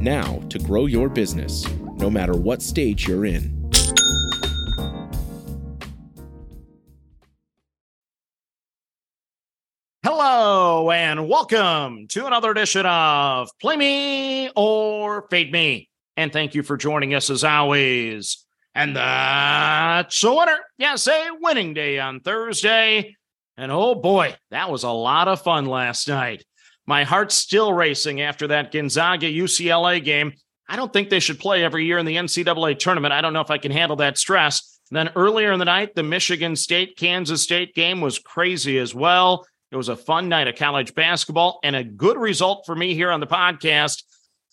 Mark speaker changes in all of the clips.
Speaker 1: now to grow your business, no matter what stage you're in.
Speaker 2: Hello and welcome to another edition of Play Me or Fade Me. And thank you for joining us as always. And that's a winner. Yes, a winning day on Thursday. And oh boy, that was a lot of fun last night. My heart's still racing after that Gonzaga UCLA game. I don't think they should play every year in the NCAA tournament. I don't know if I can handle that stress. then earlier in the night, the Michigan State Kansas State game was crazy as well. It was a fun night of college basketball and a good result for me here on the podcast.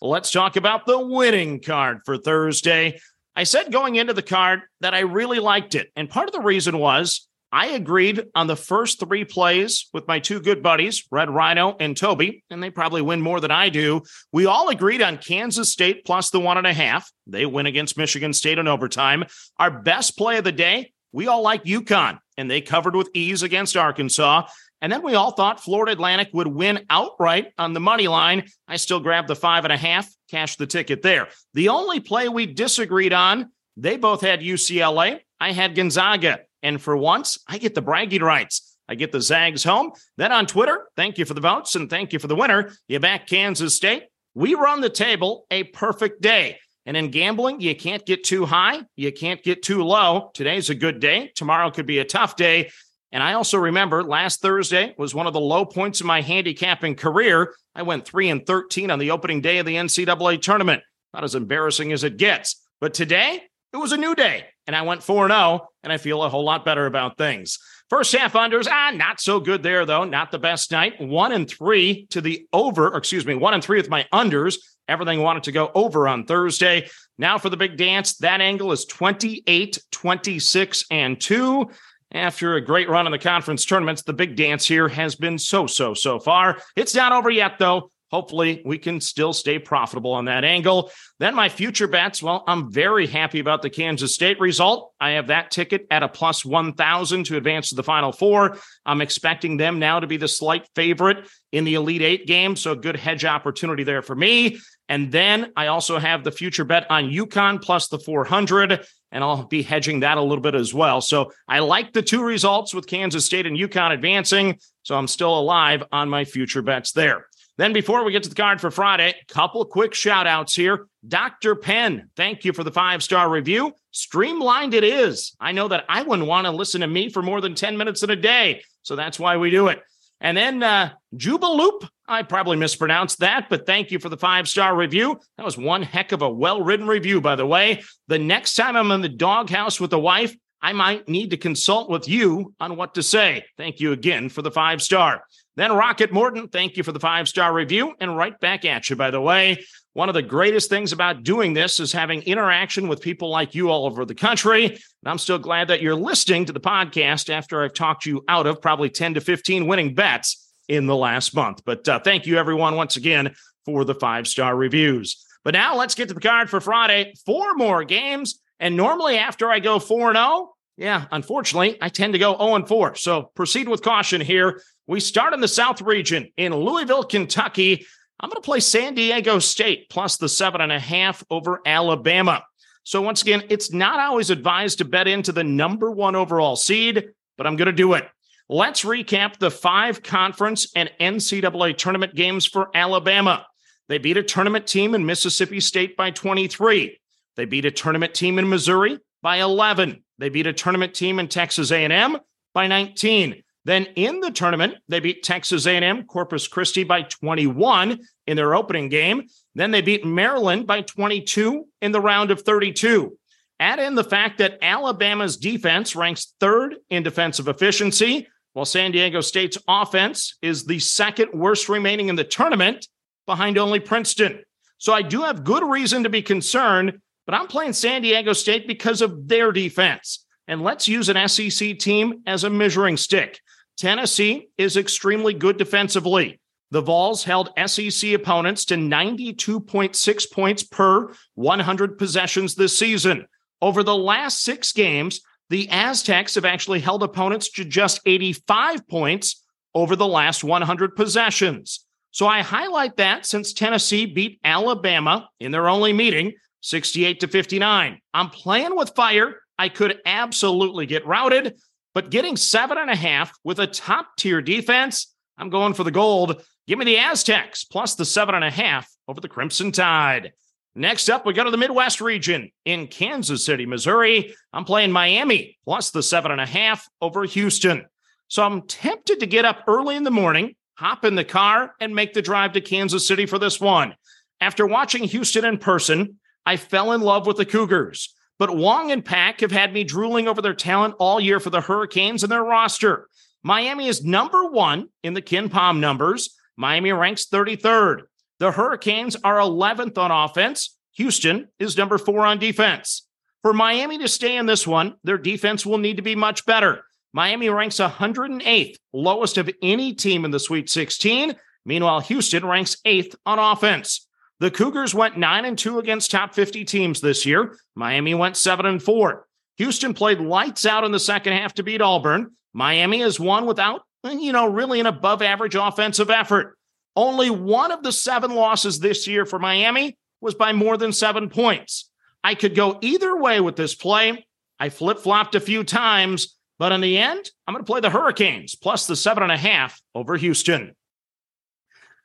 Speaker 2: Let's talk about the winning card for Thursday. I said going into the card that I really liked it. And part of the reason was I agreed on the first three plays with my two good buddies, Red Rhino and Toby, and they probably win more than I do. We all agreed on Kansas State plus the one and a half. They win against Michigan State in overtime. Our best play of the day, we all like UConn, and they covered with ease against Arkansas. And then we all thought Florida Atlantic would win outright on the money line. I still grabbed the five and a half, cashed the ticket there. The only play we disagreed on, they both had UCLA. I had Gonzaga. And for once, I get the bragging rights. I get the Zags home. Then on Twitter, thank you for the votes and thank you for the winner. You back Kansas State. We run the table a perfect day. And in gambling, you can't get too high, you can't get too low. Today's a good day. Tomorrow could be a tough day. And I also remember last Thursday was one of the low points in my handicapping career. I went 3 and 13 on the opening day of the NCAA tournament. Not as embarrassing as it gets. But today, it was a new day and I went 4 0, and I feel a whole lot better about things. First half unders, ah, not so good there, though. Not the best night. One and three to the over, excuse me, one and three with my unders. Everything wanted to go over on Thursday. Now for the big dance, that angle is 28, 26, and two. After a great run in the conference tournaments, the big dance here has been so, so, so far. It's not over yet, though hopefully we can still stay profitable on that angle. Then my future bets, well, I'm very happy about the Kansas State result. I have that ticket at a plus 1,000 to advance to the final four. I'm expecting them now to be the slight favorite in the Elite Eight game. So, good hedge opportunity there for me. And then I also have the future bet on UConn plus the 400 and I'll be hedging that a little bit as well. So I like the two results with Kansas State and UConn advancing. So I'm still alive on my future bets there. Then, before we get to the card for Friday, couple quick shout outs here. Dr. Penn, thank you for the five star review. Streamlined it is. I know that I wouldn't want to listen to me for more than 10 minutes in a day. So that's why we do it. And then uh, Jubaloop, I probably mispronounced that, but thank you for the five star review. That was one heck of a well written review, by the way. The next time I'm in the doghouse with the wife, I might need to consult with you on what to say. Thank you again for the five star. Then Rockette Morton, thank you for the five star review and right back at you, by the way. One of the greatest things about doing this is having interaction with people like you all over the country. And I'm still glad that you're listening to the podcast after I've talked you out of probably 10 to 15 winning bets in the last month. But uh, thank you, everyone, once again for the five star reviews. But now let's get to the card for Friday. Four more games. And normally, after I go 4 0, yeah, unfortunately, I tend to go 0 4. So proceed with caution here. We start in the South region in Louisville, Kentucky. I'm going to play San Diego State plus the seven and a half over Alabama. So, once again, it's not always advised to bet into the number one overall seed, but I'm going to do it. Let's recap the five conference and NCAA tournament games for Alabama. They beat a tournament team in Mississippi State by 23. They beat a tournament team in Missouri by 11. They beat a tournament team in Texas A&M by 19. Then in the tournament, they beat Texas A&M Corpus Christi by 21 in their opening game. Then they beat Maryland by 22 in the round of 32. Add in the fact that Alabama's defense ranks third in defensive efficiency, while San Diego State's offense is the second worst remaining in the tournament behind only Princeton. So I do have good reason to be concerned, but I'm playing San Diego State because of their defense. And let's use an SEC team as a measuring stick. Tennessee is extremely good defensively. The Vols held SEC opponents to 92.6 points per 100 possessions this season. Over the last six games, the Aztecs have actually held opponents to just 85 points over the last 100 possessions. So I highlight that since Tennessee beat Alabama in their only meeting 68 to 59. I'm playing with fire. I could absolutely get routed, but getting seven and a half with a top tier defense, I'm going for the gold. Give me the Aztecs plus the seven and a half over the Crimson Tide. Next up, we go to the Midwest region in Kansas City, Missouri. I'm playing Miami plus the seven and a half over Houston. So I'm tempted to get up early in the morning, hop in the car, and make the drive to Kansas City for this one. After watching Houston in person, I fell in love with the Cougars. But Wong and Pack have had me drooling over their talent all year for the Hurricanes and their roster. Miami is number one in the KenPom numbers. Miami ranks 33rd. The Hurricanes are 11th on offense. Houston is number four on defense. For Miami to stay in this one, their defense will need to be much better. Miami ranks 108th, lowest of any team in the Sweet 16. Meanwhile, Houston ranks eighth on offense. The Cougars went 9 and 2 against top 50 teams this year. Miami went 7 and 4. Houston played lights out in the second half to beat Auburn. Miami has won without, you know, really an above average offensive effort. Only one of the seven losses this year for Miami was by more than seven points. I could go either way with this play. I flip flopped a few times, but in the end, I'm going to play the Hurricanes plus the seven and a half over Houston.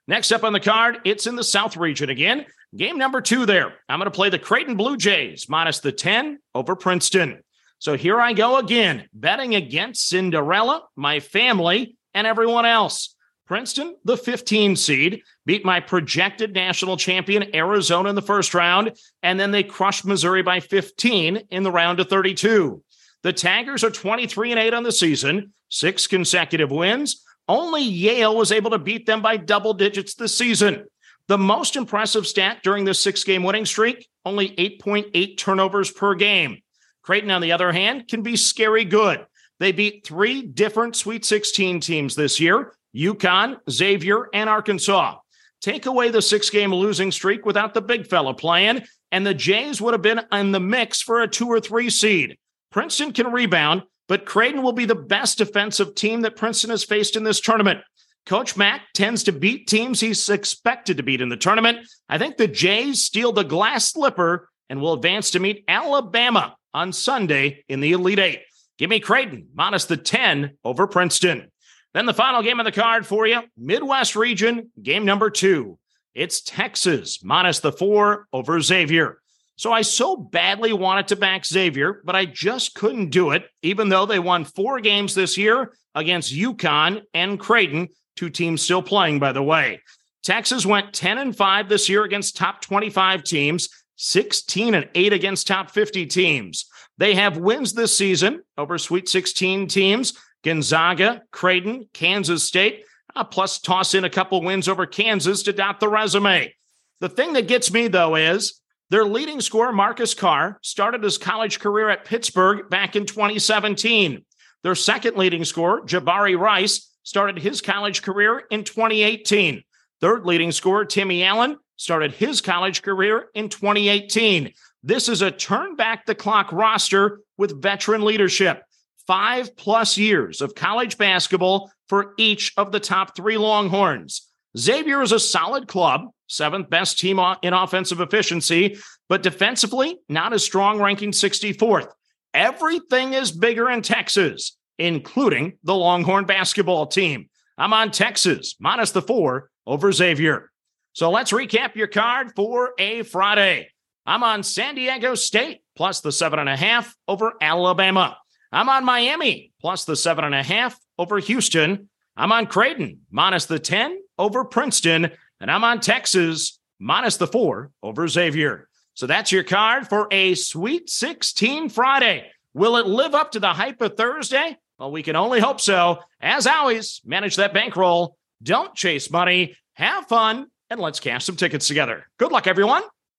Speaker 2: Next up on the card, it's in the South region again. Game number two there. I'm going to play the Creighton Blue Jays minus the 10 over Princeton. So here I go again, betting against Cinderella, my family, and everyone else. Princeton, the 15 seed, beat my projected national champion Arizona in the first round, and then they crushed Missouri by 15 in the round of 32. The Tigers are 23 and 8 on the season, six consecutive wins. Only Yale was able to beat them by double digits this season. The most impressive stat during this six game winning streak only 8.8 turnovers per game. Creighton, on the other hand, can be scary good. They beat three different Sweet 16 teams this year UConn, Xavier, and Arkansas. Take away the six game losing streak without the big fella playing, and the Jays would have been in the mix for a two or three seed. Princeton can rebound, but Creighton will be the best defensive team that Princeton has faced in this tournament. Coach Mack tends to beat teams he's expected to beat in the tournament. I think the Jays steal the glass slipper and will advance to meet Alabama on Sunday in the Elite Eight. Give me Creighton minus the 10 over Princeton. Then the final game of the card for you Midwest region, game number two. It's Texas minus the four over Xavier. So I so badly wanted to back Xavier, but I just couldn't do it, even though they won four games this year against UConn and Creighton, two teams still playing, by the way. Texas went 10 and 5 this year against top 25 teams, 16 and 8 against top 50 teams. They have wins this season over Sweet 16 teams Gonzaga, Creighton, Kansas State, plus toss in a couple wins over Kansas to dot the resume. The thing that gets me, though, is their leading scorer, Marcus Carr, started his college career at Pittsburgh back in 2017. Their second leading scorer, Jabari Rice, started his college career in 2018. Third leading scorer, Timmy Allen, started his college career in 2018. This is a turn back the clock roster with veteran leadership. Five plus years of college basketball for each of the top three Longhorns. Xavier is a solid club, seventh best team in offensive efficiency, but defensively, not as strong, ranking 64th. Everything is bigger in Texas, including the Longhorn basketball team. I'm on Texas, minus the four over Xavier. So let's recap your card for a Friday. I'm on San Diego State, plus the seven and a half over Alabama. I'm on Miami plus the seven and a half over Houston. I'm on Creighton minus the 10 over Princeton. And I'm on Texas minus the four over Xavier. So that's your card for a Sweet 16 Friday. Will it live up to the hype of Thursday? Well, we can only hope so. As always, manage that bankroll. Don't chase money. Have fun and let's cash some tickets together. Good luck, everyone.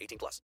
Speaker 3: 18 plus.